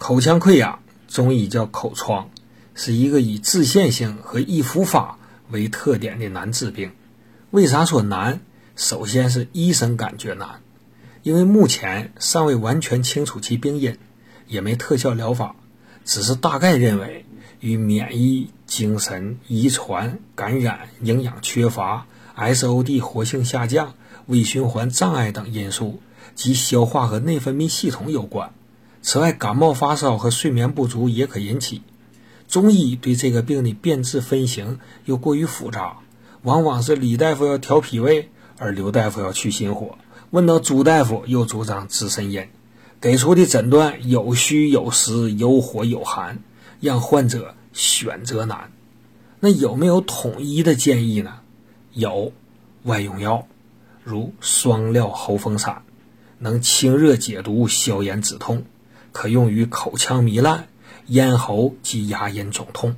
口腔溃疡，中医叫口疮，是一个以自限性和易复发为特点的难治病。为啥说难？首先是医生感觉难，因为目前尚未完全清楚其病因，也没特效疗法，只是大概认为与免疫、精神、遗传、感染、营养缺乏、SOD 活性下降、微循环障碍等因素及消化和内分泌系统有关。此外，感冒发烧和睡眠不足也可引起。中医对这个病的辨治分型又过于复杂，往往是李大夫要调脾胃，而刘大夫要去心火。问到朱大夫，又主张治肾阴，给出的诊断有虚有实，有火有寒，让患者选择难。那有没有统一的建议呢？有，外用药，如双料喉风散，能清热解毒、消炎止痛。可用于口腔糜烂、咽喉及牙龈肿痛。